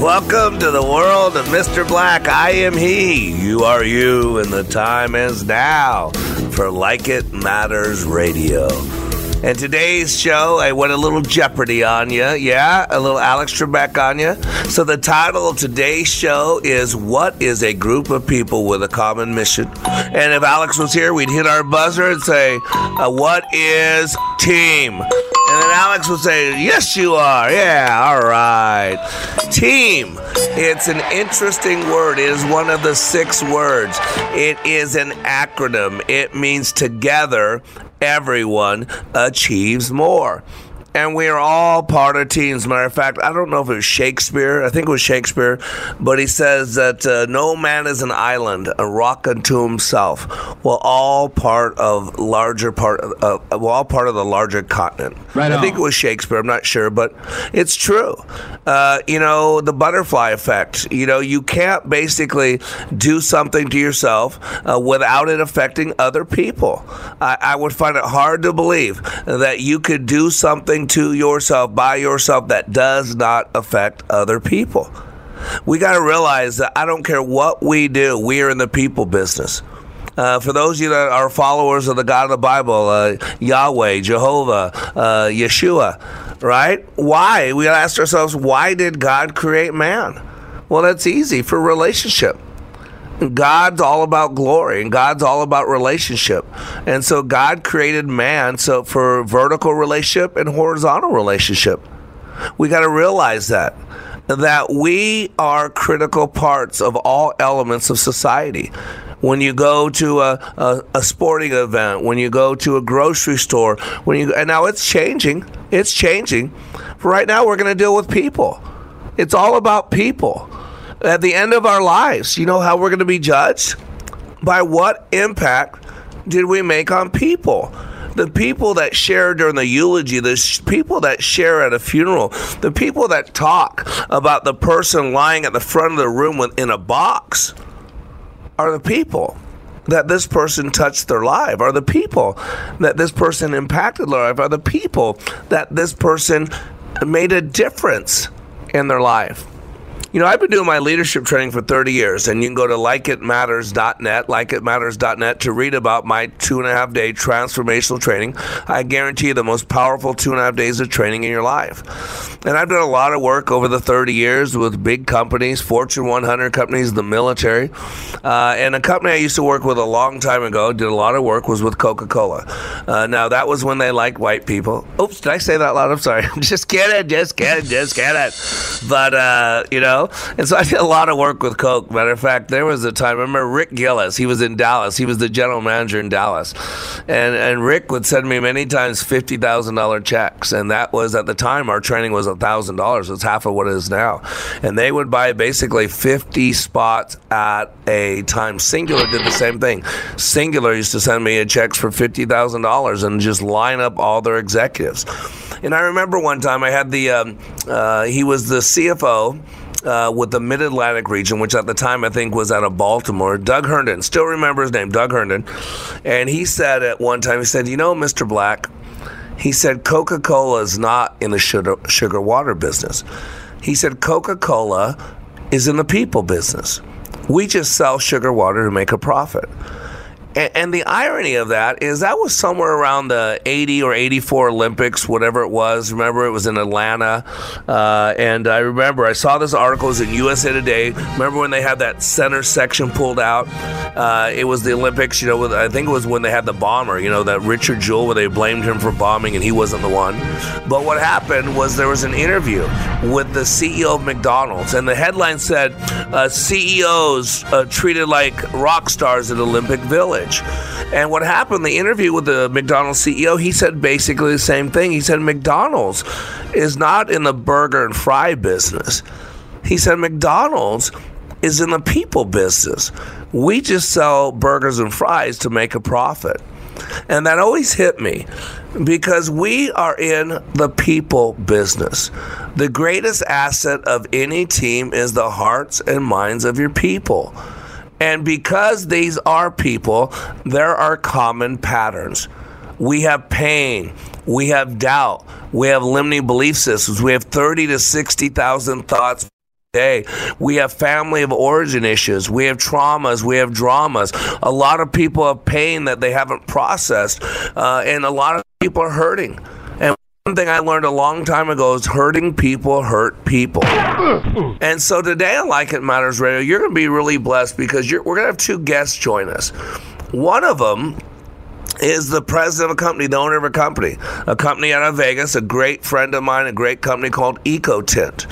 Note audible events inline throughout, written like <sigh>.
Welcome to the world of Mr. Black. I am he. You are you, and the time is now for Like It Matters Radio. And today's show, I went a little Jeopardy on you. Yeah, a little Alex Trebek on you. So the title of today's show is What is a Group of People with a Common Mission? And if Alex was here, we'd hit our buzzer and say, uh, What is team? And then Alex would say, Yes, you are. Yeah, all right. Team. It's an interesting word. It is one of the six words. It is an acronym. It means together, everyone achieves more and we are all part of teams. Matter of fact, I don't know if it was Shakespeare. I think it was Shakespeare, but he says that uh, no man is an island, a rock unto himself. We're all part of larger part. Uh, we're all part of the larger continent. Right I think it was Shakespeare. I'm not sure, but it's true. Uh, you know, the butterfly effect. You know, you can't basically do something to yourself uh, without it affecting other people. I, I would find it hard to believe that you could do something to yourself by yourself that does not affect other people. We got to realize that I don't care what we do, we are in the people business. Uh, for those of you that are followers of the God of the Bible, uh, Yahweh, Jehovah, uh, Yeshua, right? Why? We got to ask ourselves, why did God create man? Well, that's easy for relationship. God's all about glory and God's all about relationship. And so God created man so for vertical relationship and horizontal relationship. We got to realize that that we are critical parts of all elements of society. When you go to a, a, a sporting event, when you go to a grocery store, when you and now it's changing. It's changing. Right now we're going to deal with people. It's all about people at the end of our lives, you know how we're going to be judged? By what impact did we make on people? The people that share during the eulogy, the sh- people that share at a funeral, the people that talk about the person lying at the front of the room with, in a box are the people that this person touched their life, are the people that this person impacted their life, are the people that this person made a difference in their life. You know, I've been doing my leadership training for 30 years, and you can go to likeitmatters.net, likeitmatters.net to read about my two and a half day transformational training. I guarantee you the most powerful two and a half days of training in your life. And I've done a lot of work over the 30 years with big companies, Fortune 100 companies, the military. Uh, and a company I used to work with a long time ago, did a lot of work, was with Coca Cola. Uh, now, that was when they liked white people. Oops, did I say that loud? I'm sorry. <laughs> Just kidding, just kidding, just kidding. But, uh, you know, and so I did a lot of work with Coke. Matter of fact, there was a time, I remember Rick Gillis, he was in Dallas. He was the general manager in Dallas. And, and Rick would send me many times $50,000 checks. And that was, at the time, our training was $1,000. It's half of what it is now. And they would buy basically 50 spots at a time. Cingular did the same thing. Cingular used to send me checks for $50,000 and just line up all their executives. And I remember one time I had the, um, uh, he was the CFO. Uh, with the Mid Atlantic region, which at the time I think was out of Baltimore, Doug Herndon, still remember his name, Doug Herndon. And he said at one time, he said, You know, Mr. Black, he said, Coca Cola is not in the sugar, sugar water business. He said, Coca Cola is in the people business. We just sell sugar water to make a profit. And, and the irony of that is that was somewhere around the 80 or 84 Olympics, whatever it was. Remember, it was in Atlanta. Uh, and I remember I saw this article it was in USA Today. Remember when they had that center section pulled out? Uh, it was the Olympics, you know, with, I think it was when they had the bomber, you know, that Richard Jewell, where they blamed him for bombing and he wasn't the one. But what happened was there was an interview with the CEO of McDonald's, and the headline said, uh, CEOs uh, treated like rock stars at Olympic Village. And what happened, the interview with the McDonald's CEO, he said basically the same thing. He said McDonald's is not in the burger and fry business. He said McDonald's is in the people business. We just sell burgers and fries to make a profit. And that always hit me because we are in the people business. The greatest asset of any team is the hearts and minds of your people. And because these are people, there are common patterns. We have pain, we have doubt, we have limiting belief systems, we have 30 to 60,000 thoughts day. We have family of origin issues. We have traumas. We have dramas. A lot of people have pain that they haven't processed, uh, and a lot of people are hurting. One thing I learned a long time ago is hurting people hurt people. And so today on Like It Matters Radio, you're going to be really blessed because we're going to have two guests join us. One of them is the president of a company, the owner of a company, a company out of Vegas, a great friend of mine, a great company called EcoTint.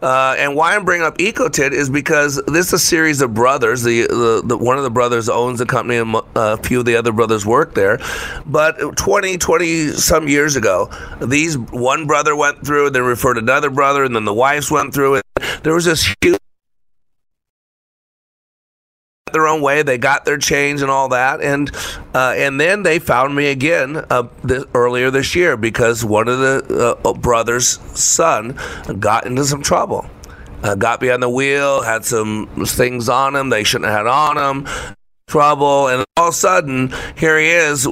Uh, and why I'm bringing up EcoTint is because this is a series of brothers. The, the, the one of the brothers owns the company, and uh, a few of the other brothers work there. But 20, 20 some years ago, these one brother went through, then referred another brother, and then the wives went through it. There was this huge their own way. They got their change and all that, and uh, and then they found me again uh, this, earlier this year because one of the uh, brothers' son got into some trouble. Uh, got behind the wheel, had some things on him they shouldn't have had on him, trouble, and all of a sudden here he is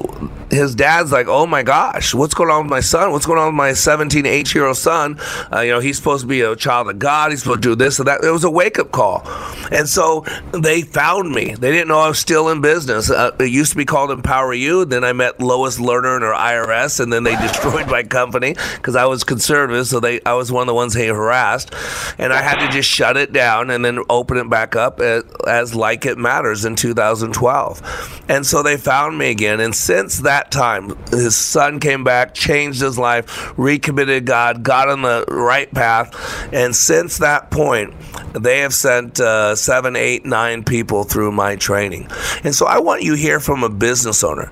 his dad's like, "Oh my gosh, what's going on with my son? What's going on with my 17, 18 year old son? Uh, you know, he's supposed to be a child of God. He's supposed to do this and that." It was a wake up call, and so they found me. They didn't know I was still in business. Uh, it used to be called Empower You. Then I met Lois Lerner or IRS, and then they <laughs> destroyed my company because I was conservative. So they, I was one of the ones they harassed, and I had to just shut it down and then open it back up as, as Like It Matters in 2012. And so they found me again, and since that that time, his son came back, changed his life, recommitted God, got on the right path, and since that point, they have sent uh, seven, eight, nine people through my training. And so I want you to hear from a business owner,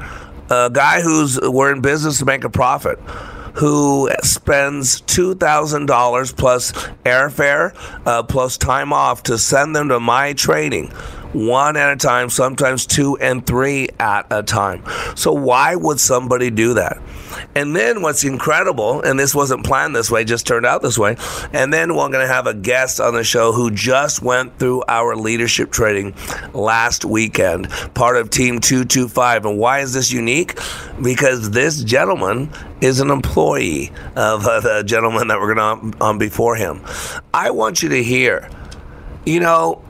a guy who's we're in business to make a profit who spends $2,000 plus airfare uh, plus time off to send them to my training one at a time, sometimes two and three at a time. So, why would somebody do that? And then what's incredible, and this wasn't planned this way, just turned out this way. And then we're going to have a guest on the show who just went through our leadership training last weekend, part of Team 225. And why is this unique? Because this gentleman is an employee of uh, the gentleman that we're going to on before him. I want you to hear, you know,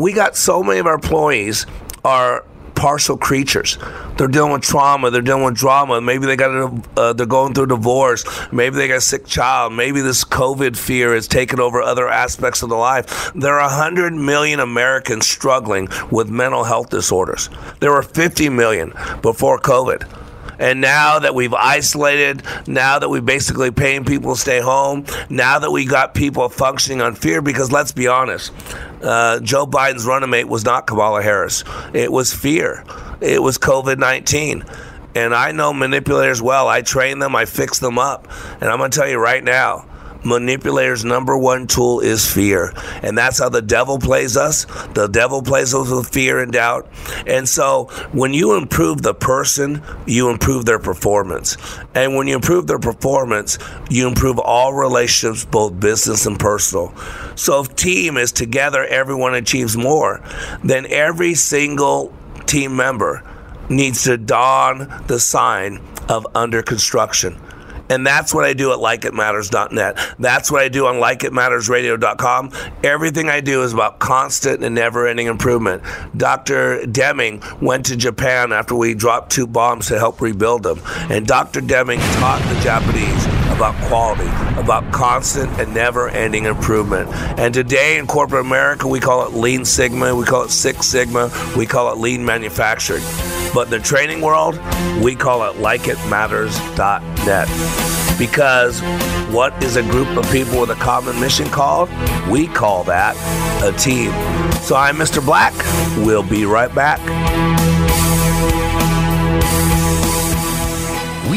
we got so many of our employees are partial creatures. They're dealing with trauma. They're dealing with drama. Maybe they got a, uh, they're going through divorce. Maybe they got a sick child. Maybe this COVID fear has taken over other aspects of their life. There are 100 million Americans struggling with mental health disorders. There were 50 million before COVID. And now that we've isolated, now that we're basically paying people to stay home, now that we got people functioning on fear, because let's be honest, uh, Joe Biden's running mate was not Kamala Harris. It was fear. It was COVID 19. And I know manipulators well. I train them, I fix them up. And I'm going to tell you right now, manipulators' number one tool is fear. And that's how the devil plays us. The devil plays us with fear and doubt. And so when you improve the person, you improve their performance. And when you improve their performance, you improve all relationships, both business and personal. So if team is together, everyone achieves more, then every single team member needs to don the sign of under construction. And that's what I do at likeitmatters.net. That's what I do on likeitmattersradio.com. Everything I do is about constant and never ending improvement. Dr. Deming went to Japan after we dropped two bombs to help rebuild them. And Dr. Deming taught the Japanese about quality, about constant and never ending improvement. And today in corporate America, we call it Lean Sigma, we call it Six Sigma, we call it Lean Manufacturing. But in the training world, we call it likeitmatters.net. Because what is a group of people with a common mission called? We call that a team. So I'm Mr. Black. We'll be right back.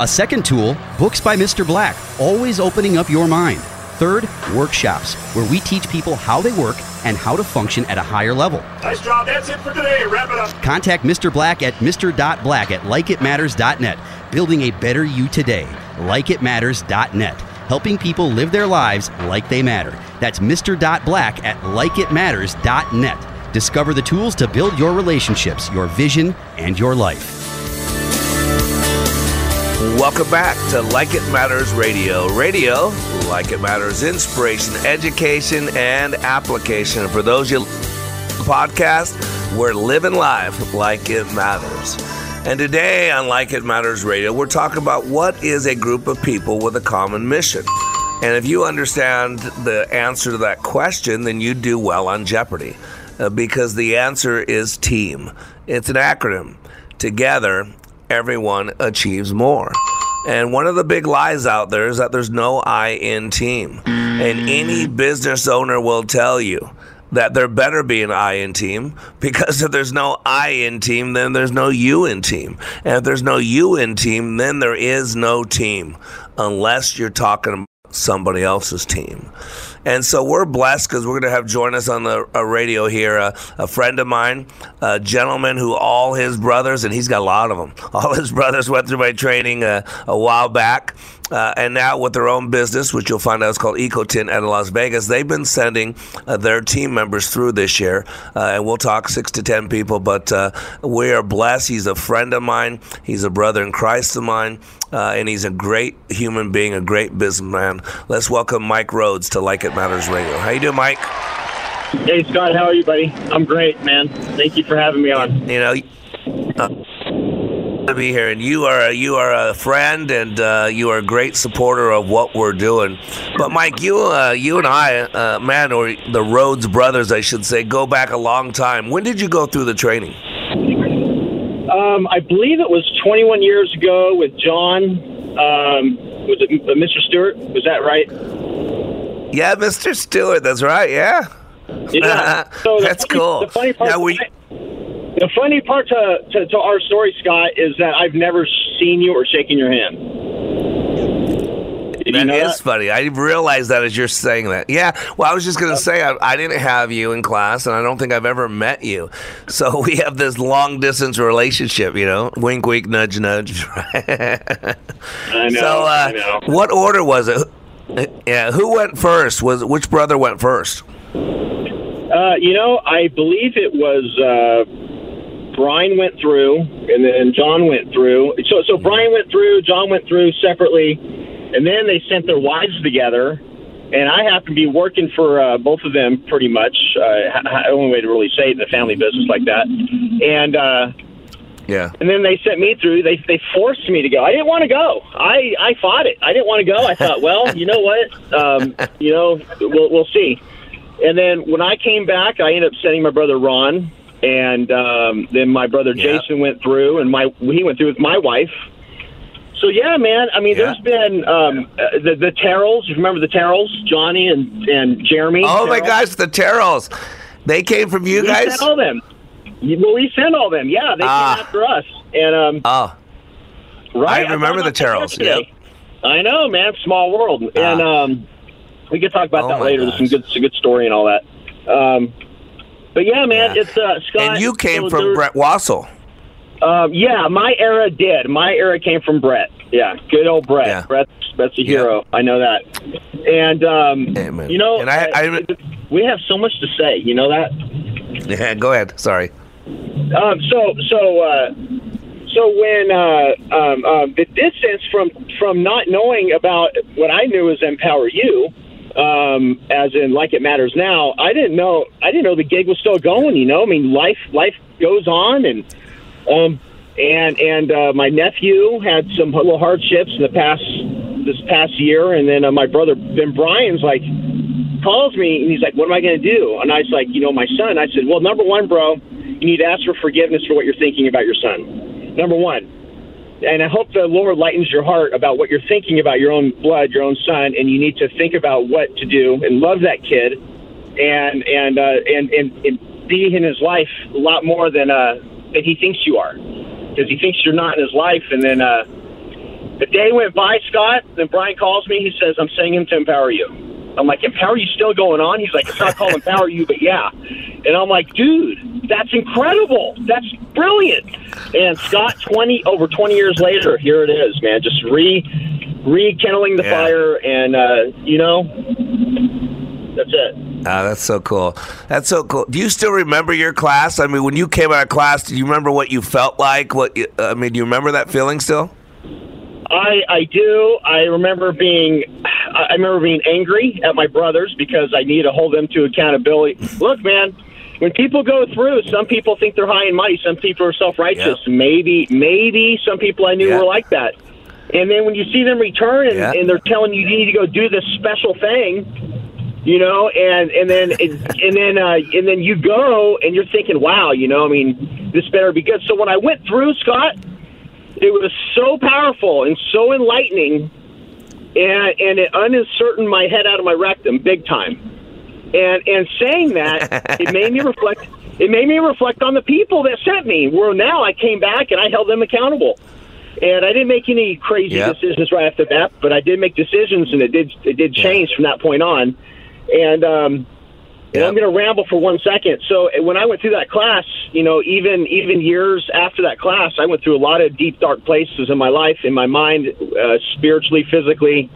A second tool, Books by Mr. Black, always opening up your mind. Third, workshops, where we teach people how they work and how to function at a higher level. Nice job. That's it for today. Wrap it up. Contact Mr. Black at mr.black at likeitmatters.net. Building a better you today. Likeitmatters.net. Helping people live their lives like they matter. That's Mr. Black at likeitmatters.net. Discover the tools to build your relationships, your vision, and your life. Welcome back to Like It Matters Radio. Radio, like it matters, inspiration, education, and application. For those you podcast, we're living life like it matters. And today on Like It Matters Radio, we're talking about what is a group of people with a common mission. And if you understand the answer to that question, then you do well on Jeopardy uh, because the answer is team. It's an acronym. Together, everyone achieves more. And one of the big lies out there is that there's no I in team. And any business owner will tell you that there better be an I in team because if there's no I in team, then there's no you in team. And if there's no you in team, then there is no team unless you're talking about somebody else's team. And so we're blessed because we're going to have join us on the uh, radio here uh, a friend of mine, a gentleman who all his brothers, and he's got a lot of them, <laughs> all his brothers went through my training uh, a while back. Uh, and now with their own business, which you'll find out is called EcoTint out of Las Vegas, they've been sending uh, their team members through this year. Uh, and we'll talk six to ten people, but uh, we are blessed. He's a friend of mine. He's a brother in Christ of mine. Uh, and he's a great human being, a great businessman. Let's welcome Mike Roades to Like It Matters Radio. How you doing, Mike? Hey Scott, how are you, buddy? I'm great, man. Thank you for having me on. You know, uh, to be here, and you are you are a friend, and uh, you are a great supporter of what we're doing. But Mike, you uh, you and I, uh, man, or the Roades brothers, I should say, go back a long time. When did you go through the training? Um, I believe it was 21 years ago with John. Um, was it Mr. Stewart? Was that right? Yeah, Mr. Stewart. That's right. Yeah. Yeah. <laughs> So That's funny- cool. The funny part. Now, we- the funny part to, to, to our story, Scott, is that I've never seen you or shaken your hand. Did you know is that? funny. I realized that as you're saying that. Yeah. Well, I was just going to say I, I didn't have you in class, and I don't think I've ever met you. So <laughs> we have this long distance relationship. You know, wink, wink, nudge, nudge. <laughs> I know. so, uh, I know. what order was it? Yeah, who went first? Was which brother went first? Uh, you know, I believe it was uh, Brian went through, and then John went through. So, so Brian went through, John went through separately, and then they sent their wives together. And I happened to be working for uh, both of them pretty much. Uh, only way to really say it in the family business like that. And uh, Yeah. and then they sent me through. They they forced me to go. I didn't want to go. I I fought it. I didn't want to go. I thought, well, you know what? Um, you know, we'll we'll see. And then when I came back, I ended up sending my brother Ron, and um, then my brother Yeah. Jason went through, and my he went through with my wife. So yeah, man. I mean, Yeah. there's been um, uh, the the Terrells. You remember the Terrells, Johnny and and Jeremy? Oh my gosh, the Terrells. They came from you We guys. sent all them. Well, we sent all them. Yeah, they Ah. came after us, and um, Oh, Right. I remember thought the Terrells, yesterday. I know, man. Small world, and Ah. um, we could talk about Oh that later. There's some gosh. good, some good story and all that. Um, but yeah, man, Yeah. it's uh, Scott. and you came from there- Brett Wassel. Um, yeah, my era did. My era came from Brett. Yeah, good old Brett. Yeah. Brett's Brett's a Yeah. hero. I know that. And um, Amen. you know, And I- I- uh, we have so much to say. You know that. Yeah, go ahead. Sorry. Um, so so uh, so when uh, um, um, the distance from from not knowing about what I knew as Empower You, um, as in like it matters now, I didn't know I didn't know the gig was still going. You know, I mean life life goes on, and um, and and uh, my nephew had some little hardships in the past this past year, and then uh, my brother Ben Brian's like calls me and he's like, "What am I going to do?" And I was like, "You know, my son." I said, "Well, number one, bro, you need to ask for forgiveness for what you're thinking about your son. Number one. And I hope the Lord lightens your heart about what you're thinking about your own blood, your own son, and you need to think about what to do and love that kid, and and uh, and, and and be in his life a lot more than uh, than he thinks you are, because he thinks you're not in his life. And then uh, the day went by, Scott. Then Brian calls me. He says, "I'm sending him to empower you." I'm like, "Empower you still going on?" He's like, "It's not called empower you, but yeah." And I'm like, "Dude, that's incredible. That's brilliant." And Scott, 20 over 20 years later, here it is, man. Just re rekindling the Yeah. fire, and uh, you know, that's it. Ah, that's so cool. That's so cool. Do you still remember your class? I mean, when you came out of class, do you remember what you felt like? What you- I mean, do you remember that feeling still? I I do. I remember being I remember being angry at my brothers because I need to hold them to accountability. Look, man, when people go through, some people think they're high and mighty, some people are self righteous. Yeah. Maybe maybe some people I knew Yeah. were like that. And then when you see them return and, Yeah. and they're telling you you need to go do this special thing, you know, and and then <laughs> and then uh, and then you go and you're thinking, wow, you know, I mean, this better be good. So when I went through, Scott, it was so powerful and so enlightening, and and it uncertained my head out of my rectum big time. And and saying that, <laughs> it made me reflect. It made me reflect on the people that sent me. Where now I came back and I held them accountable. And I didn't make any crazy Yep. decisions right off the bat, but I did make decisions, and it did it did change from that point on. And um, and I'm going to ramble for one second. So uh, when I went through that class, you know, even even years after that class, I went through a lot of deep, dark places in my life, in my mind, uh, spiritually, physically,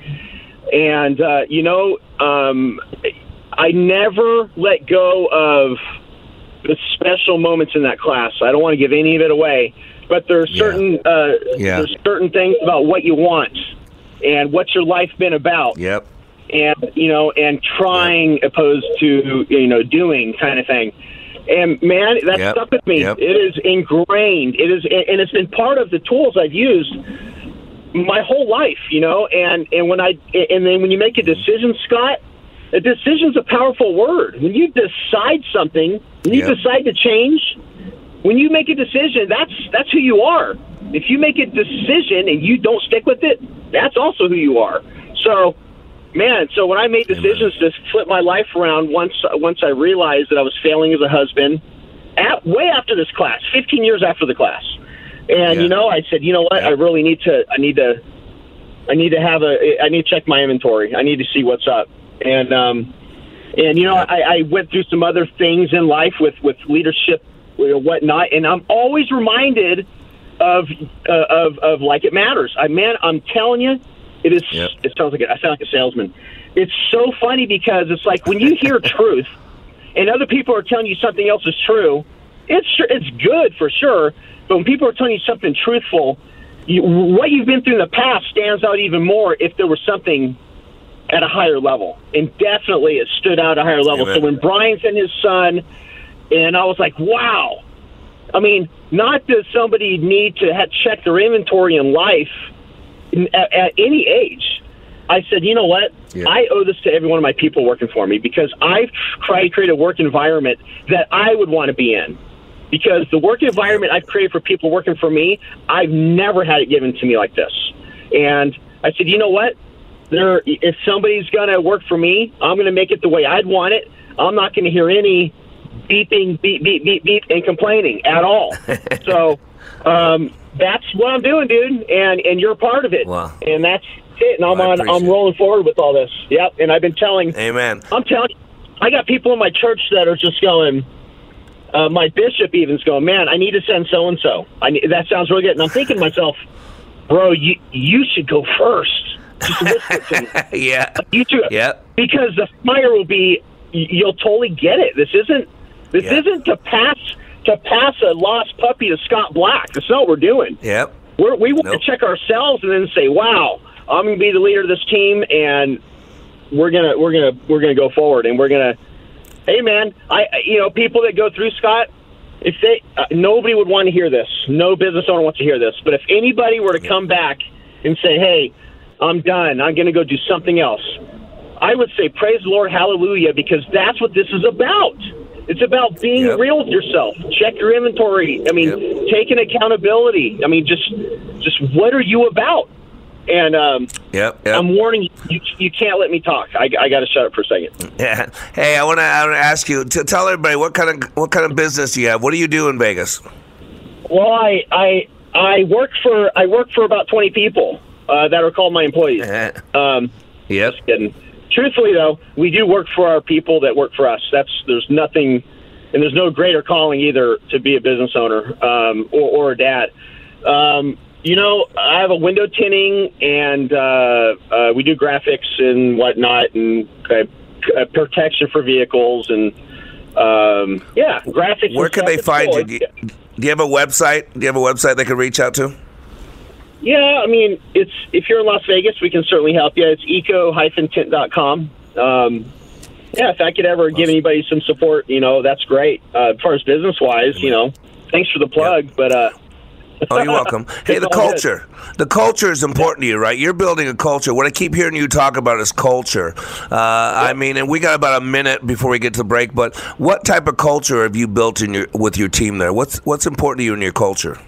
and uh, you know, um, I never let go of the special moments in that class. I don't want to give any of it away, but there's certain uh, Yeah. there's certain things about what you want and what's your life been about Yep. And you know and trying opposed to you know doing kind of thing. And man that Yep. stuck with me. Yep. it is ingrained. It is and it's been part of the tools i've used my whole life you know? And and when i and then when you make a decision scott a decision's a powerful word. When you decide something when you Yep. decide to change when you make a decision that's that's who you are. If you make a decision and you don't stick with it that's also who you are. So man so when i made decisions to flip my life around once once i realized that i was failing as a husband at, way after this class 15 years after the class. And Yeah. you know i said you know what? Yeah. i really need to i need to i need to have a i need to check my inventory. I need to see what's up. And um and you know I, I went through some other things in life with with leadership or whatnot and i'm always reminded of uh, of of like it matters. I man i'm telling you it is Yep. it sounds like a, i sound like a salesman it's so funny because it's like when you hear <laughs> truth and other people are telling you something else is true it's it's good for sure but when people are telling you something truthful you, what you've been through in the past stands out even more if there was something at a higher level. And definitely it stood out at a higher level. Amen. So when Brian sent his son, and I was like, wow. I mean, not does somebody need to check their inventory in life at, at any age. I said, you know what? Yeah. I owe this to every one of my people working for me because I've tried to create a work environment that I would want to be in. Because the work environment I've created for people working for me, I've never had it given to me like this. And I said, you know what? There, if somebody's going to work for me, I'm going to make it the way I'd want it. I'm not going to hear any beeping, beep, beep, beep, beep, and complaining at all. <laughs> so um, that's what I'm doing, dude, and and you're a part of it. Wow. And that's it. And I'm I on. I'm rolling forward with all this. Yep. And I've been telling. Amen. I'm telling. I got people in my church that are just going. Uh, my bishop even's going, man. I need to send so and so. I need, that sounds really good. And I'm thinking to myself, bro, you you should go first. Just listen to me. <laughs> yeah. You too. Yep. Because the fire will be. You'll totally get it. This isn't. This Yeah. isn't to pass to pass a lost puppy to Scott Black. That's not what we're doing. Yep. We're, we want Nope. to check ourselves and then say, "Wow, I'm going to be the leader of this team, and we're gonna we're gonna we're gonna go forward, and we're gonna." Hey, man, I you know people that go through Scott. If they uh, nobody would want to hear this. No business owner wants to hear this. But if anybody were to come back and say, "Hey, I'm done. I'm going to go do something else," I would say, "Praise the Lord, Hallelujah," because that's what this is about. It's about being Yep. real with yourself. Check your inventory. I mean, Yep. taking accountability. I mean, just just what are you about? And um, Yep. Yep. I'm warning you, you, you can't let me talk. I, I got to shut up for a second. Yeah. Hey, I want to I want to ask you to tell everybody what kind of what kind of business do you have? What do you do in Vegas? Well, I I I work for I work for about 20 people uh, that are called my employees. <laughs> Um, Yep. kidding. Truthfully, though, we do work for our people that work for us. That's there's nothing, and there's no greater calling either to be a business owner um, or, or a dad. Um, you know, I have a window tinting, and uh, uh, we do graphics and whatnot, and uh, uh, protection for vehicles, and um, yeah, graphics. Where can they find cool. you? Do, you? do you have a website? Do you have a website they can reach out to? Yeah, I mean, it's if you're in Las Vegas, we can certainly help you. It's eco-tint.com. Um, yeah, if I could ever give anybody some support, you know, that's great. Uh, as far as business wise, you know, thanks for the plug, but uh, Oh, you're welcome. <laughs> hey, the good. culture. The culture is important to you, right? You're building a culture. What I keep hearing you talk about is culture. Uh, I mean, and we got about a minute before we get to the break. But what type of culture have you built in your with your team there? What's what's important to you in your culture?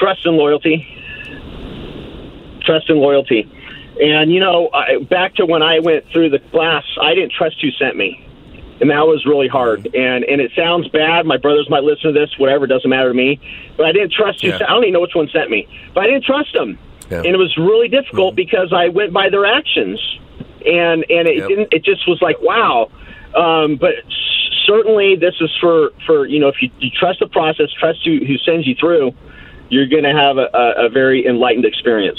trust and loyalty. Trust and loyalty. And, you know, I, back to when I went through the class, I didn't trust who sent me. And that was really hard. And and it sounds bad. My brothers might listen to this, whatever, it doesn't matter to me. But I didn't trust who Yeah. sent I don't even know which one sent me. But I didn't trust them. Yeah. And it was really difficult because I went by their actions. And and it Yep. didn't it just was like, wow. Um, but certainly this is for, for you know, if you, you trust the process, trust who, who sends you through, you're going to have a, a, a very enlightened experience.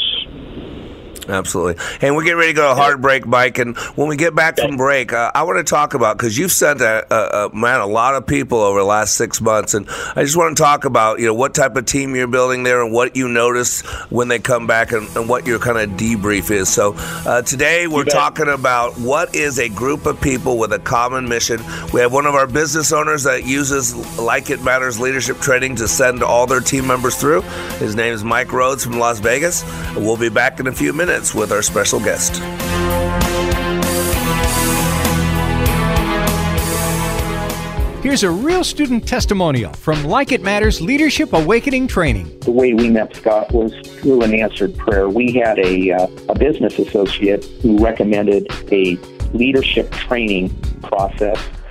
Absolutely. And we're getting ready to go to hard break, Mike. And when we get back from break, uh, I want to talk about because you've sent a, a, a man a lot of people over the last six months, and I just want to talk about you know what type of team you're building there and what you notice when they come back and, and what your kind of debrief is. So uh, today we're talking about what is a group of people with a common mission. We have one of our business owners that uses Like It Matters leadership training to send all their team members through. His name is Mike Roades from Las Vegas. We'll be back in a few minutes with our special guest. Here's a real student testimonial from Like It Matters Leadership Awakening Training. the way we met Scott was through an answered prayer. We had a, uh, a business associate who recommended a leadership training process.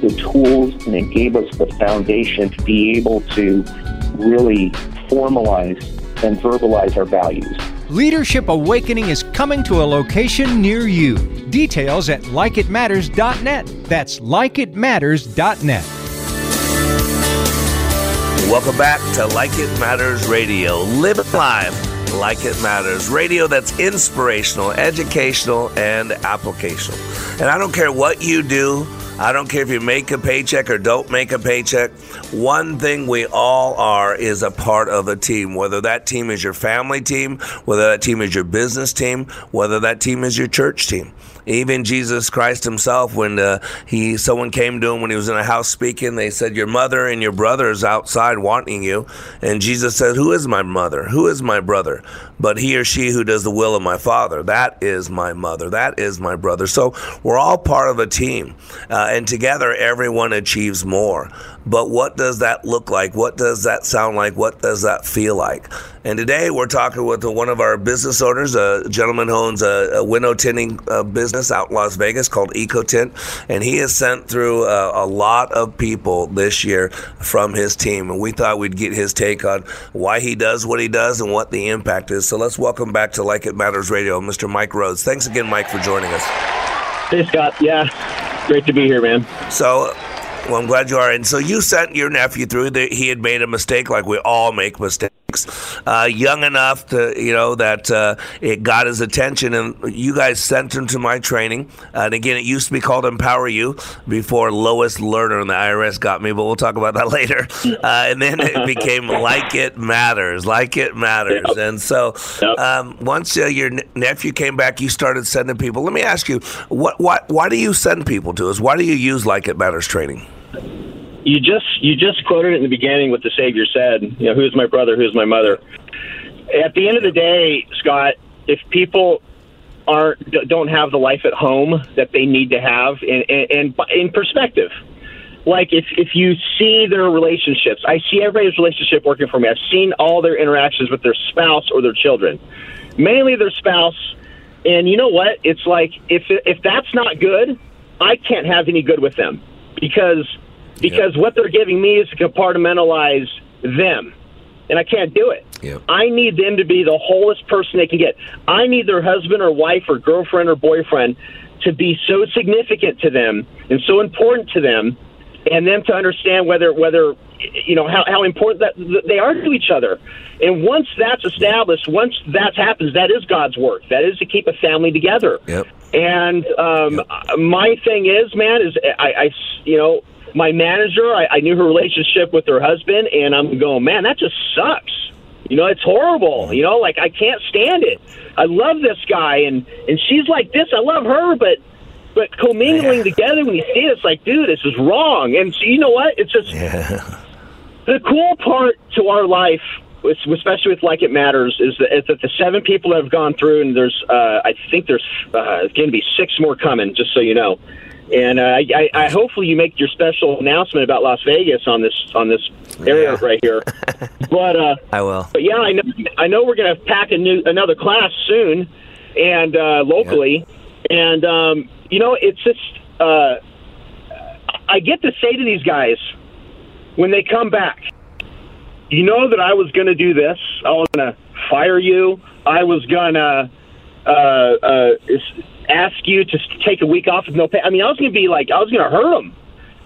the tools and it gave us the foundation to be able to really formalize and verbalize our values. Leadership Awakening is coming to a location near you. Details at likeitmatters.net. That's likeitmatters.net. Welcome back to Like It Matters Radio. Live it live like it matters. Radio that's inspirational, educational, and applicational. And I don't care what you do. I don't care if you make a paycheck or don't make a paycheck. One thing we all are is a part of a team, whether that team is your family team, whether that team is your business team, whether that team is your church team. Even Jesus Christ himself, when uh, he someone came to him when he was in a house speaking, they said, "Your mother and your brother is outside wanting you." And Jesus said, "Who is my mother? Who is my brother? But he or she who does the will of my Father. That is my mother. That is my brother." So we're all part of a team, uh, and together everyone achieves more. But what does that look like? What does that sound like? What does that feel like? And today we're talking with one of our business owners, a gentleman who owns a, a window tinting uh, business out in Las Vegas called EcoTint, and he has sent through uh, a lot of people this year from his team. And we thought we'd get his take on why he does what he does and what the impact is. So let's welcome back to Like It Matters Radio, Mr. Mike Roades. Thanks again, Mike, for joining us. Hey, Scott. Yeah, great to be here, man. So, well, I'm glad you are. And so you sent your nephew through. that he had made a mistake, like we all make mistakes. Uh, young enough to you know that uh, it got his attention, and you guys sent him to my training. And again, it used to be called Empower You before Lois Lerner and the IRS got me, but we'll talk about that <laughs> later. Uh, and then it became Like It Matters, Like It Matters. Yep. And so yep. um, once uh, your nephew came back, you started sending people. Let me ask you, what, why, why do you send people to us? Why do you use Like It Matters training? You just you just quoted it in the beginning what the Savior said. You know, who's my brother? Who's my mother? At the end of the day, Scott, if people aren't don't have the life at home that they need to have, and, and, and in perspective, like if if you see their relationships, I see everybody's relationship working for me. I've seen all their interactions with their spouse or their children, mainly their spouse. And you know what? It's like if if that's not good, I can't have any good with them because because what they're giving me is to compartmentalize them, and I can't do it. Yep. I need them to be the wholest person they can get. I need their husband or wife or girlfriend or boyfriend to be so significant to them and so important to them, and them to understand whether whether you know how, how important that they are to each other. And once that's established, once that happens, that is God's work. That is to keep a family together. Yep. And um, yep. my thing is, man, is I, I you know my manager, I, I knew her relationship with her husband, and I'm going, man, that just sucks. You know, it's horrible. You know, like I can't stand it. I love this guy, and and she's like this. I love her, but but commingling yeah. together when you see it, it's like, dude, this is wrong. And so, you know what? It's just yeah. the cool part to our life, especially with like it matters, is that, is that the seven people that have gone through, and there's, uh, I think there's uh, going to be six more coming. Just so you know. And uh, I, I, hopefully you make your special announcement about Las Vegas on this on this area yeah. right here. <laughs> But uh, I will. But yeah, I know I know we're going to pack a new another class soon, and uh, locally, yep. and um, you know it's just uh, I get to say to these guys when they come back, you know that I was going to do this. I was going to fire you. I was going to. Ask you to take a week off with no pay. I mean, I was going to be like, I was going to hurt them.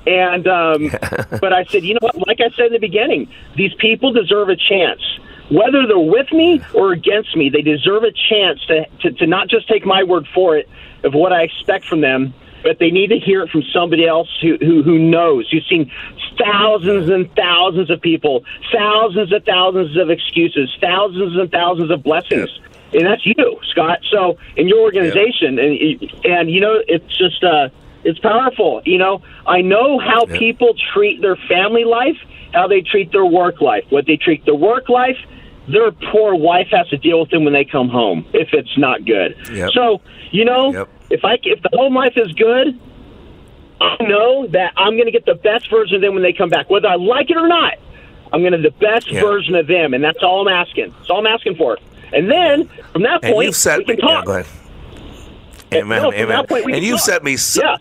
And, um, <laughs> but I said, you know what? Like I said in the beginning, these people deserve a chance. Whether they're with me or against me, they deserve a chance to, to, to not just take my word for it of what I expect from them, but they need to hear it from somebody else who, who, who knows. You've seen thousands and thousands of people, thousands and thousands of excuses, thousands and thousands of blessings and that's you, Scott. So in your organization, yeah. and and you know, it's just uh, it's powerful. You know, I know how yeah. people treat their family life, how they treat their work life, what they treat their work life. Their poor wife has to deal with them when they come home if it's not good. Yep. So you know, yep. if I if the home life is good, I know that I'm going to get the best version of them when they come back, whether I like it or not. I'm going to the best yep. version of them, and that's all I'm asking. That's all I'm asking for. And then from that point, and you set we can talk. Yeah. Amen. No, amen. and you've set me so, yeah.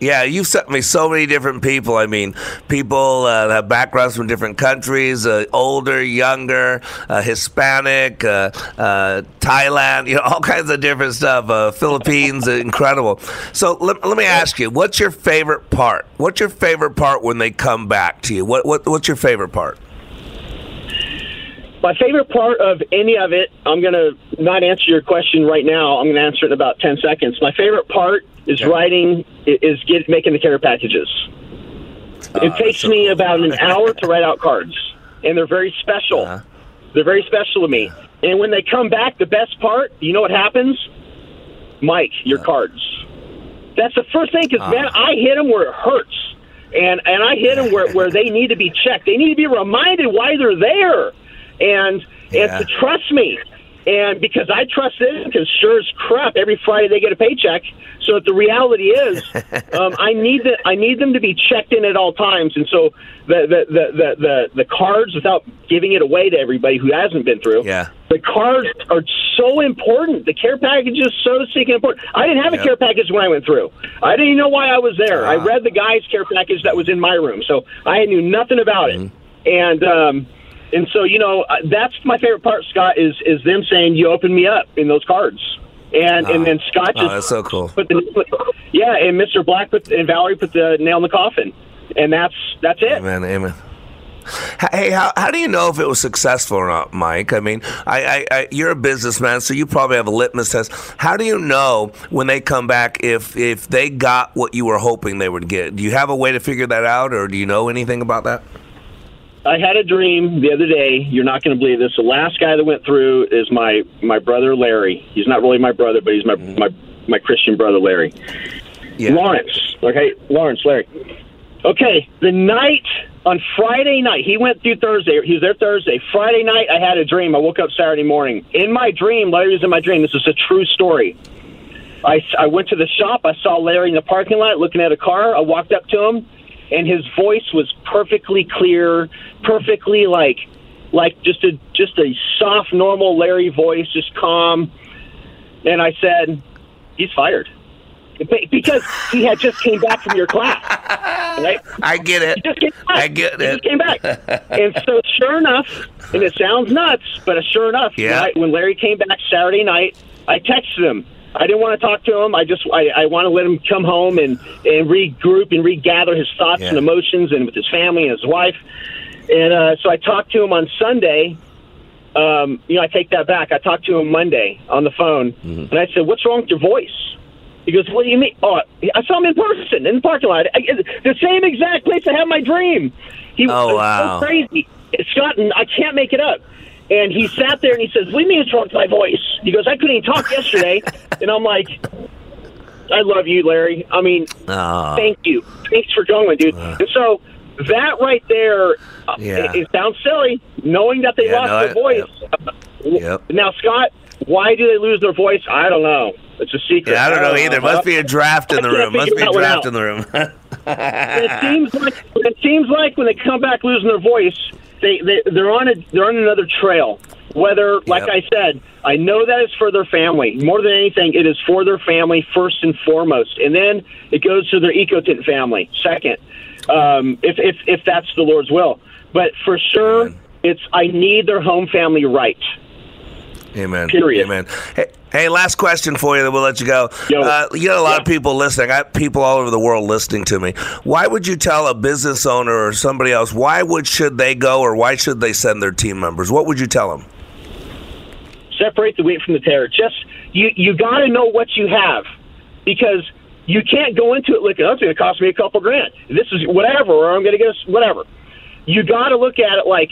Yeah, you've sent me so many different people. I mean, people uh, have backgrounds from different countries, uh, older, younger, uh, Hispanic, uh, uh, Thailand, you know, <laughs> all kinds of different stuff. Uh, Philippines, <laughs> incredible. So let, let me ask you, what's your favorite part? What's your favorite part when they come back to you? What, what What's your favorite part? My favorite part of any of it, I'm going to not answer your question right now. I'm going to answer it in about 10 seconds. My favorite part is okay. writing, is get, making the care packages. it ah, takes so me cool. about an <laughs> hour to write out cards, and they're very special. Uh-huh. They're very special to me. And when they come back, the best part, you know what happens? Mike, your uh-huh. cards. That's the first thing because, uh-huh. man, I hit them where it hurts. And, and I hit them where, where they need to be checked. They need to be reminded why they're there and yeah. and to trust me. And because I trust them, because sure as crap, every Friday they get a paycheck. So the reality is, <laughs> um, I need the, I need them to be checked in at all times. And so the the, the the the the cards, without giving it away to everybody who hasn't been through, yeah. the cards are so important. The care package is so stinking important. I didn't have a yep. care package when I went through. I didn't even know why I was there. Uh. I ah. read the guy's care package that was in my room, so I knew nothing about mm-hmm. it. And um, and so, you know, uh, that's my favorite part, Scott, is is them saying you opened me up in those cards. And and then Scott just oh, that's so cool. Put the, yeah, and Mr. Black put and Valerie put the nail in the coffin, and that's that's it. Amen, amen. Hey, how, how do you know if it was successful or not, Mike? I mean, I, I, I, you're a businessman, so you probably have a litmus test. How do you know when they come back if if they got what you were hoping they would get? Do you have a way to figure that out, or do you know anything about that? I had a dream the other day. You're not going to believe this. The last guy that went through is my my brother Larry. He's not really my brother, but he's my mm-hmm. my my Christian brother Larry. Yeah. Lawrence. Okay, Lawrence, Larry. Okay, the night on Friday night, he went through Thursday. He was there Thursday. Friday night, I had a dream. I woke up Saturday morning. In my dream, Larry was in my dream. This is a true story. I, I went to the shop. I saw Larry in the parking lot looking at a car. I walked up to him, and his voice was perfectly clear, perfectly like like just a just a soft, normal Larry voice, just calm. And I said, "He's fired." because he had just came back from your class. Right? <laughs> I get it. He just came back. I get He it. just came back. <laughs> and so, sure enough, and it sounds nuts, but sure enough, Yeah. right, when Larry came back Saturday night, I texted him. I didn't want to talk to him. I just I, I want to let him come home and and regroup and regather his thoughts Yeah. and emotions and with his family and his wife. And uh, so I talked to him on Sunday. Um, you know, I take that back. I talked to him Monday on the phone, Mm-hmm. and I said, "What's wrong with your voice?" He goes, "What do you mean?" Oh, I saw him in person in the parking lot, I, the same exact place I had my dream. He Oh, was wow. so crazy, Scott, and I can't make it up. And he sat there and he says, "What do you mean it's wrong with my voice?" He goes, "I couldn't even talk yesterday," <laughs> and I'm like, "I love you, Larry. I mean, Aw. thank you. Thanks for going, dude." Ah. and so that right there, uh, Yeah. it, it sounds silly, knowing that they Yeah, lost no, their I- voice. Yep. Now, Scott, why do they lose their voice? I don't know. It's a secret. Yeah, I don't know uh, either. Must be a draft in the room. Must be a draft in the room. it seems like it seems like when they come back losing their voice, they, they they're on a they're on another trail. Whether, like Yep. I said, I know that it's for their family. More than anything, it is for their family first and foremost, and then it goes to their ecotint family second, um, if if if that's the Lord's will. But for sure, it's I need their home family right. Amen. Period. Amen. Hey, hey, last question for you, then we'll let you go. Yo. Uh, you got a lot of people listening. I got people all over the world listening to me. Why would you tell a business owner or somebody else why would should they go or why should they send their team members? What would you tell them? separate the wheat from the tare. Just you you got to know what you have because you can't go into it looking, oh, it's going to cost me a couple grand. This is whatever, or I'm going to get whatever. You got to look at it like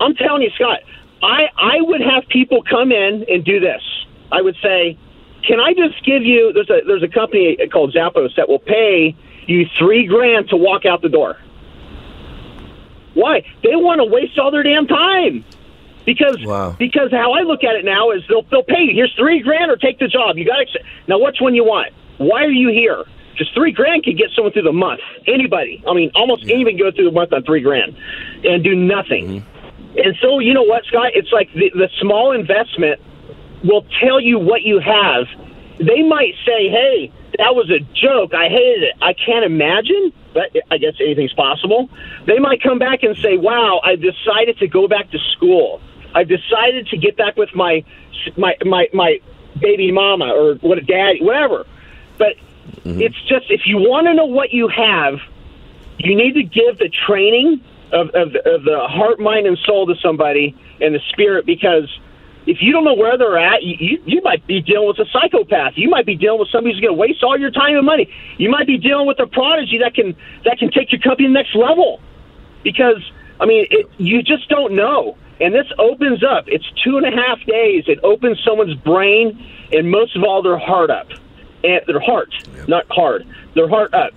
I'm telling you, Scott. I I would have people come in and do this. I would say, can I just give you? There's a there's a company called Zappos that will pay you three grand to walk out the door. Why? They want to waste all their damn time because Wow. because how I look at it now is they'll they'll pay you. Here's three grand or take the job. You got to now. Which one you want? Why are you here? Just three grand could get someone through the month. Anybody. I mean, almost anybody can go through the month on three grand and do nothing. Mm-hmm. And so you know what, Scott? It's like the, the small investment will tell you what you have. They might say, "Hey, that was a joke. I hated it. I can't imagine." But I guess anything's possible. They might come back and say, "Wow, I decided to go back to school. I decided to get back with my my my my baby mama or what a daddy, whatever." But mm-hmm. it's just if you want to know what you have, you need to give the training of, of, of the heart, mind, and soul to somebody and the spirit because if you don't know where they're at, you, you, might be dealing with a psychopath. You might be dealing with somebody who's going to waste all your time and money. You might be dealing with a prodigy that can that can take your company to the next level. Because I mean, it, you just don't know. And this opens up. It's two and a half days. It opens someone's brain and most of all their heart up, and their heart, not hard, their heart up.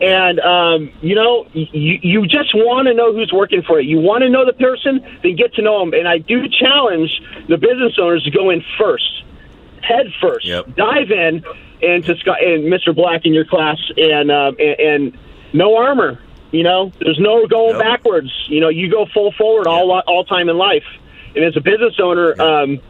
And um, you know, you you just want to know who's working for it. You want to know the person, then get to know them. And I do challenge the business owners to go in first, head first, Yep. dive in, and to Scott and Mr. Black in your class, and um, and, and no armor. You know, there's no going Nope. backwards. You know, you go full forward all all time in life. And as a business owner, um,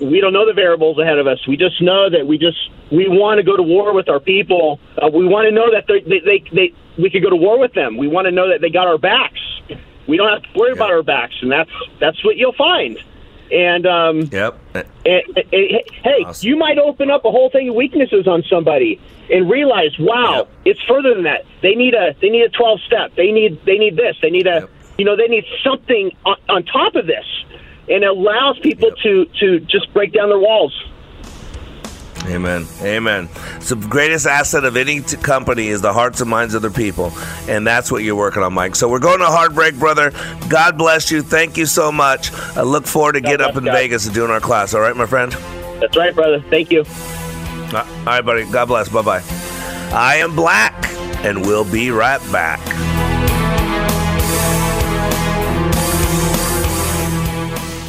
we don't know the variables ahead of us. We just know that we just we want to go to war with our people. Uh, we want to know that they, they, they, they we could go to war with them. We want to know that they got our backs. We don't have to worry about our backs, and that's that's what you'll find. And um, Yep. and, and- and- hey, Awesome. you might open up a whole thing of weaknesses on somebody and realize, wow, Yep. it's further than that. They need a they need a twelve step. They need they need this. They need a Yep. you know they need something on, on top of this, and it allows people Yep. to to just break down their walls. Amen. Amen. So the greatest asset of any t- company is the hearts and minds of their people, and that's what you're working on, Mike. So we're going to hard break, brother. God bless you. Thank you so much. I look forward to getting up in God. Vegas and doing our class. All right, my friend. That's right, brother. Thank you. Uh, All right, buddy. God bless. Bye bye. I am Black, and we'll be right back.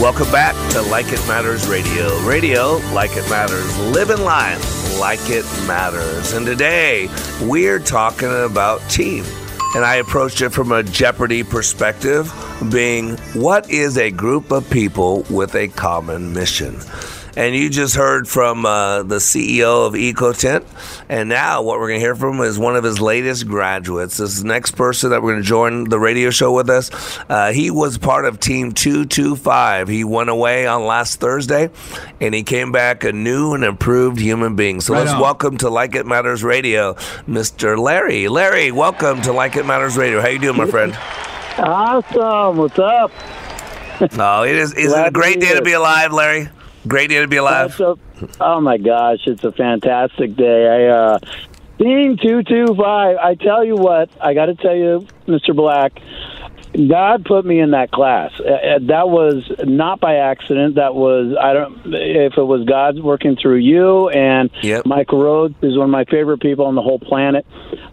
Welcome back to Like It Matters Radio. Radio, like it matters. Living life like it matters. And today we're talking about team. And I approached it from a Jeopardy perspective, being what is a group of people with a common mission? And you just heard from uh, the CEO of EcoTint. And now what we're going to hear from is one of his latest graduates. This next person that we're going to join the radio show with us, uh, he was part of Team 225. He went away on last Thursday and he came back a new and improved human being. So Right let's on. welcome to Like It Matters Radio, Mr. Larry. Larry, welcome to Like It Matters Radio. How you doing, my friend? Awesome. What's up? Oh, it is. Is it a great be day to be alive, Larry? Great day to be alive. A- oh my gosh, it's a fantastic day. I uh Team two two five. I tell you what, I got to tell you, Mr. Black, God put me in that class. Uh, uh, that was not by accident. That was I don't if it was God working through you and Yep. Mike Roades is one of my favorite people on the whole planet.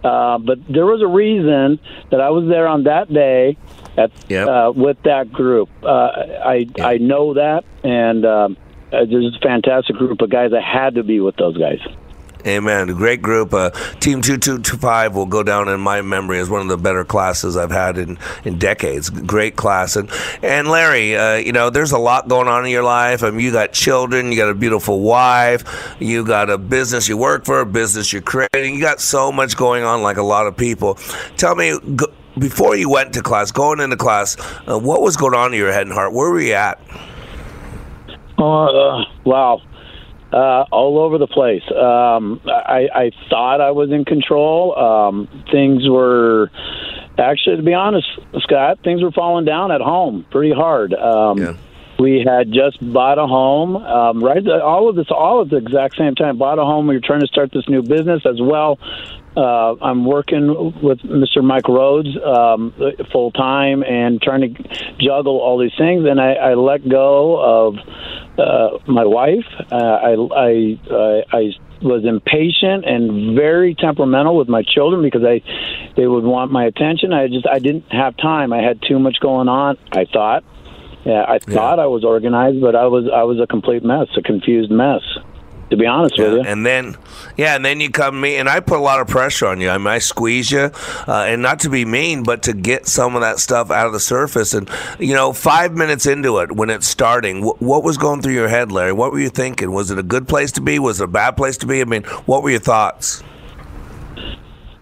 Uh, but there was a reason that I was there on that day at Yep. uh, with that group. Uh, I I know that, and um, uh, there's a fantastic group of guys. I had to be with those guys. Amen. Great group. Uh, Team 2225 will go down in my memory as one of the better classes I've had in, in decades. Great class. And, and Larry, uh, you know, there's a lot going on in your life. I mean, you got children, you got a beautiful wife, you got a business you work for, a business you're creating. You got so much going on, like a lot of people. Tell me, before you went to class, going into class, uh, what was going on in your head and heart? Where were you at? Oh, uh, wow. Uh, all over the place. Um, I, I thought I was in control. Um, things were actually, to be honest, Scott, things were falling down at home pretty hard. Um, Yeah. We had just bought a home, um, right? All of this, all at the exact same time. Bought a home. We were trying to start this new business as well. Uh, I'm working with Mr. Mike Roades um, full time and trying to juggle all these things. And I, I let go of uh, my wife. Uh, I, I, I, I was impatient and very temperamental with my children because I they would want my attention. I just I didn't have time. I had too much going on. I thought. Yeah, I thought I was organized, but I was I was a complete mess, a confused mess. To be honest with you. And then, yeah, and then you come to me, and I put a lot of pressure on you. I mean, I squeeze you, uh, and not to be mean, but to get some of that stuff out of the surface. And you know, five minutes into it, when it's starting, wh- what was going through your head, Larry? What were you thinking? Was it a good place to be? Was it a bad place to be? I mean, what were your thoughts?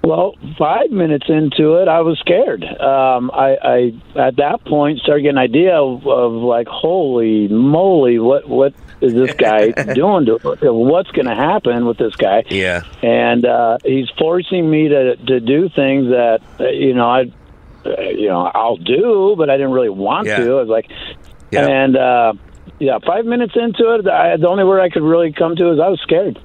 Well, five minutes into it, I was scared. Um, I, I at that point started getting an idea of, of like, holy moly, what what is this guy <laughs> doing? To, what's going to happen with this guy? Yeah, and uh, he's forcing me to to do things that uh, you know I, uh, you know, I'll do, but I didn't really want Yeah. to. I was like, and uh, yeah, five minutes into it, I, the only word I could really come to is I was scared.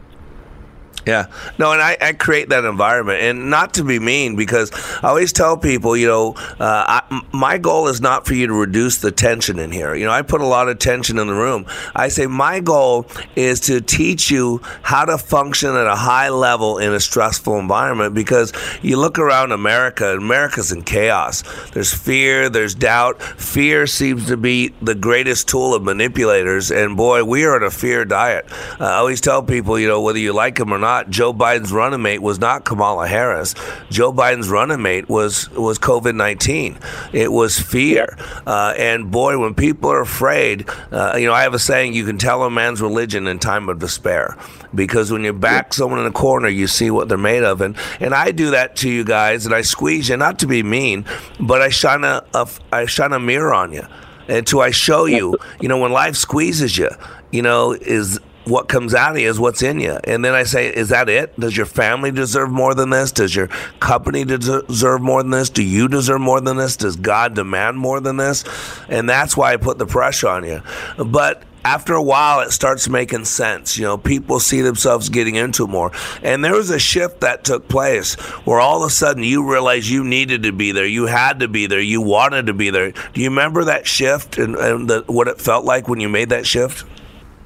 Yeah. No, and I, I, create that environment. And not to be mean, because I always tell people, you know, uh, I, my goal is not for you to reduce the tension in here. You know, I put a lot of tension in the room. I say my goal is to teach you how to function at a high level in a stressful environment because you look around America, America's in chaos. There's fear, there's doubt. Fear seems to be the greatest tool of manipulators. And boy, we are on a fear diet. Uh, I always tell people, you know, whether you like them or not, not Joe Biden's running mate was not Kamala Harris. Joe Biden's running mate was was COVID nineteen. It was fear, uh, and boy, when people are afraid, uh, you know, I have a saying: you can tell a man's religion in time of despair, because when you back someone in a corner, you see what they're made of, and and I do that to you guys, and I squeeze you, not to be mean, but I shine a, a I shine a mirror on you. Until I show you, you know, when life squeezes you, you know, is what comes out of you is what's in you. And then I say, is that it? Does your family deserve more than this? Does your company deserve more than this? Do you deserve more than this? Does God demand more than this? And that's why I put the pressure on you. But after a while, it starts making sense. You know, people see themselves getting into more. And there was a shift that took place where all of a sudden you realize you needed to be there. You had to be there. You wanted to be there. Do you remember that shift and, and the, what it felt like when you made that shift?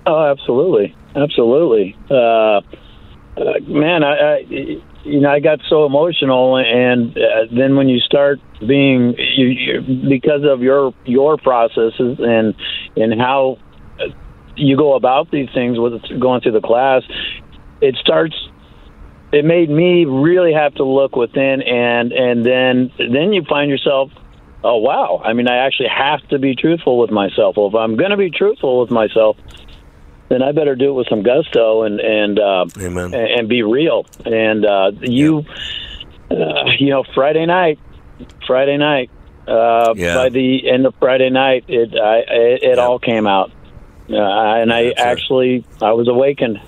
Oh, absolutely, absolutely. Uh, uh, man, I, I, you know, I got so emotional, and uh, then when you start being, you, you, because of your your processes and and how you go about these things with going through the class, it starts. It made me really have to look within, and and then then you find yourself oh wow i mean i actually have to be truthful with myself well if i'm going to be truthful with myself then I better do it with some gusto and and uh, and, and be real. And uh, you, yeah. uh, you know, Friday night, Friday night. Uh, yeah. By the end of Friday night, it I, it, it yeah. all came out, uh, and I actually I was awakened.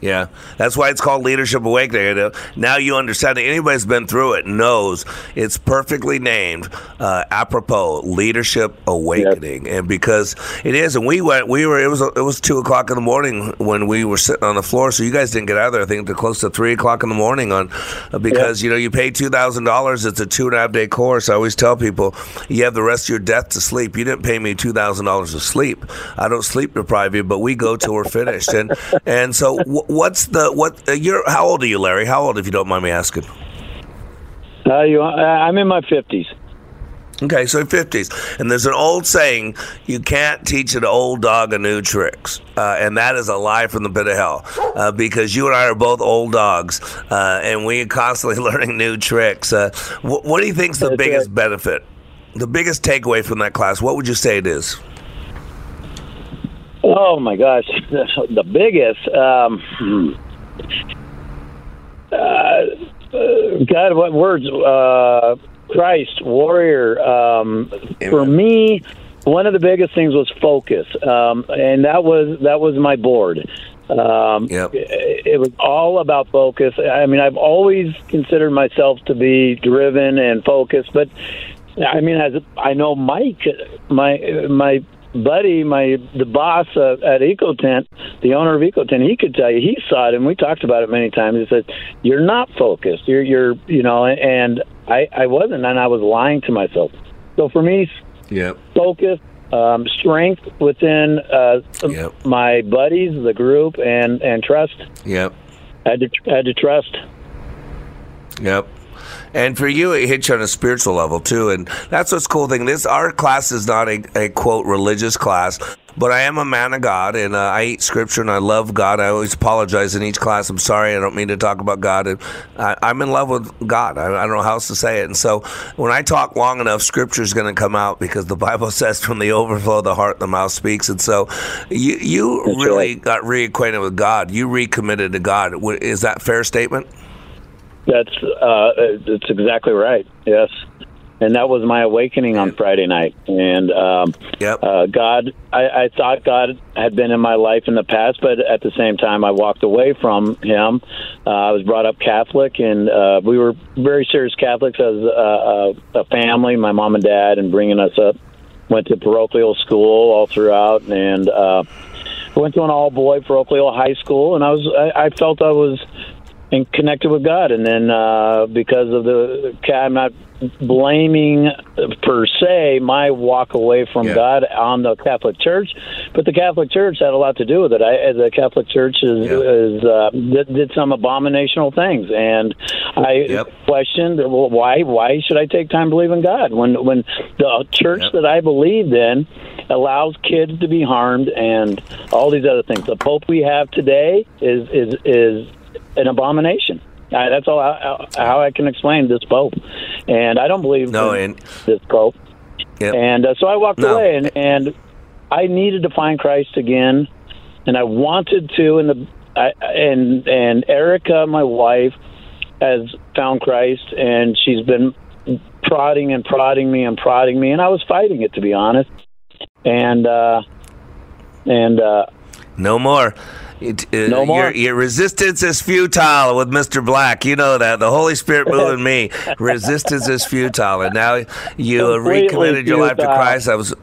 Yeah, that's why it's called Leadership Awakening. Now you understand it. Anybody has been through it knows it's perfectly named, uh, apropos Leadership Awakening, yep. and because it is. And we went, we were. It was it was two o'clock in the morning when we were sitting on the floor. So you guys didn't get out of there. I think to close to three o'clock in the morning on uh, because yep. you know you pay two thousand dollars. It's a two and a half day course. I always tell people you have the rest of your death to sleep. You didn't pay me two thousand dollars to sleep. I don't sleep deprive you, but we go till we're finished. And and so. What's the what? Uh, you're how old are you, Larry? How old, if you don't mind me asking? Uh, you, uh, I'm in my fifties. Okay, so 50s. And there's an old saying, you can't teach an old dog a new tricks. Uh, and that is a lie from the pit of hell. Uh, because you and I are both old dogs, uh, and we are constantly <laughs> learning new tricks. Uh, wh- what do you think is the biggest benefit? The biggest takeaway from that class, what would you say it is? Oh my gosh, <laughs> the biggest. Um, uh, God, what words? Uh, Christ, warrior. Um, for me, one of the biggest things was focus, um, and that was that was my board. Um, yep. it, it was all about focus. I mean, I've always considered myself to be driven and focused, but I mean, as I know Mike, my my buddy, my the boss uh, at EcoTint, the owner of EcoTint, he could tell you he saw it, and we talked about it many times. He said, "You're not focused. You're you're you know," and I I wasn't, and I was lying to myself. So for me, yeah, focus, um, strength within uh, yep. my buddies, the group, and and trust. Yep, had to had to trust. Yep. And for you, it hits you on a spiritual level too, and that's what's cool thing. This our class is not a, a quote religious class, but I am a man of God, and uh, I eat scripture, and I love God. I always apologize in each class. I'm sorry, I don't mean to talk about God. And I, am in love with God. I, I, don't know how else to say it. And so when I talk long enough, scripture is going to come out because the Bible <laughs> says, "From the overflow of the heart, the mouth speaks." And so you you That's really right. got reacquainted with God. You recommitted to God. Is that fair statement? That's uh, that's exactly right. Yes, and that was my awakening on Friday night. And um, yep. uh, God, I, I thought God had been in my life in the past, but at the same time, I walked away from Him. Uh, I was brought up Catholic, and uh, we were very serious Catholics as a, a, a family. My mom and dad, and bringing us up. Went to parochial school all throughout, and uh, went to an all boy parochial high school, and I was I, I felt I was and connected with God. And then uh, because of the, I'm not blaming per se my walk away from Yeah. God on the Catholic Church, but the Catholic Church had a lot to do with it. I, the Catholic Church is, Yeah. is uh, did, did some abominational things, and I Yep. questioned well, why why should I take time to believe in God when when the church Yep. that I believed in allows kids to be harmed and all these other things. The Pope we have today is is is an abomination. Uh, that's all how, how I can explain this Pope, and I don't believe No, in and this Pope. Yep. And uh, so I walked No. away, and, and I needed to find Christ again, and I wanted to. And the I, and and Erica, my wife, has found Christ, and she's been prodding and prodding me and prodding me, and I was fighting it to be honest. And uh, and uh, no more. It, uh, No more. Your, your resistance is futile with Mr. Black. You know that. The Holy Spirit <laughs> moving me. Resistance is futile. And now you have Completely recommitted your life to. Christ. I was.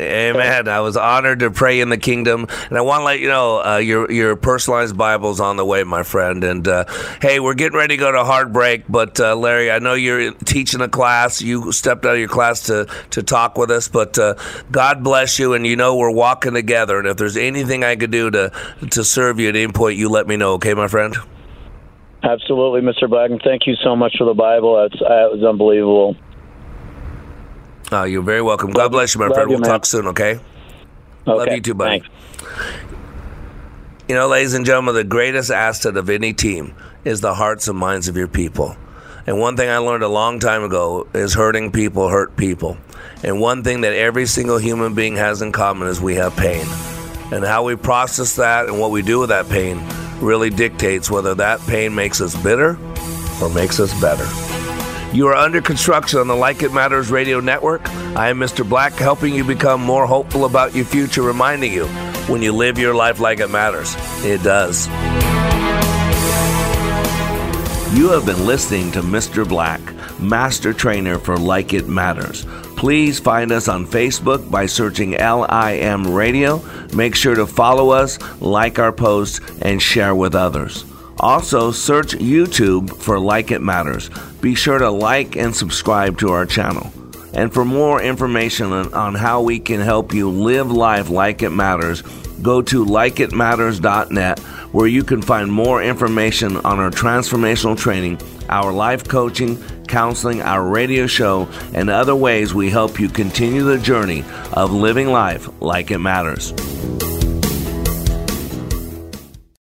Amen. I was honored to pray in the kingdom, and I want to let you know uh, your your personalized Bible's on the way, my friend. And uh, hey, we're getting ready to go to hard break, but uh, Larry, I know you're teaching a class. You stepped out of your class to to talk with us, but uh, God bless you, and you know we're walking together. And if there's anything I could do to to serve you at any point, you let me know. Okay, my friend. absolutely, Mr. Black, and thank you so much for the Bible. That's it was unbelievable. Oh, you're very welcome. God bless you, my Love friend. you, We'll man. talk soon. Okay. Okay, Love you too, buddy. Thanks. You know, ladies and gentlemen, the greatest asset of any team is the hearts and minds of your people. And one thing I learned a long time ago is hurting people hurt people. And one thing that every single human being has in common is we have pain. And how we process that and what we do with that pain really dictates whether that pain makes us bitter or makes us better. You are under construction on the Like It Matters radio network. I am Mr. Black, helping you become more hopeful about your future, reminding you when you live your life like it matters, it does. You have been listening to Mr. Black, Master Trainer for Like It Matters. Please find us on Facebook by searching LIM Radio. Make sure to follow us, like our posts, and share with others. Also, search YouTube for Like It Matters. Be sure to like and subscribe to our channel. And for more information on, how we can help you live life like it matters, go to likeitmatters.net where you can find more information on our transformational training, our life coaching, counseling, our radio show, and other ways we help you continue the journey of living life like it matters.